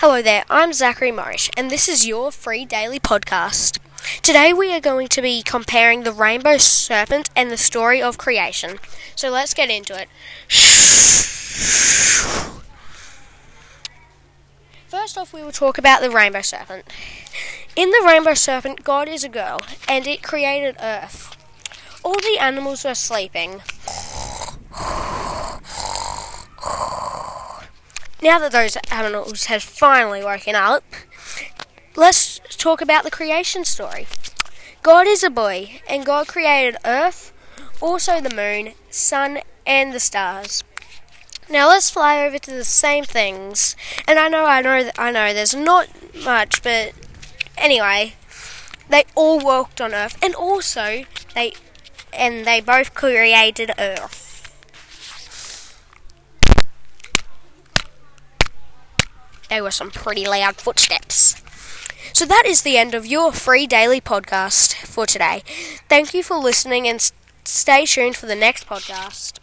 Hello there, I'm Zachary Morris, and this is your free daily podcast. Today we are going to be comparing the rainbow serpent and the story of creation. So let's get into it. First off, we will talk about the rainbow serpent. In the rainbow serpent, God is a girl, and it created earth. All the animals were sleeping. Now that those animals have finally woken up, let's talk about the creation story. God is a boy, and God created earth, also the moon, sun, and the stars. Now let's fly over to the same things. And I know, I know, I know. There's not much, but anyway, they all walked on Earth, and also they, and they both created Earth. There were some pretty loud footsteps. So that is the end of your free daily podcast for today. Thank you for listening and stay tuned for the next podcast.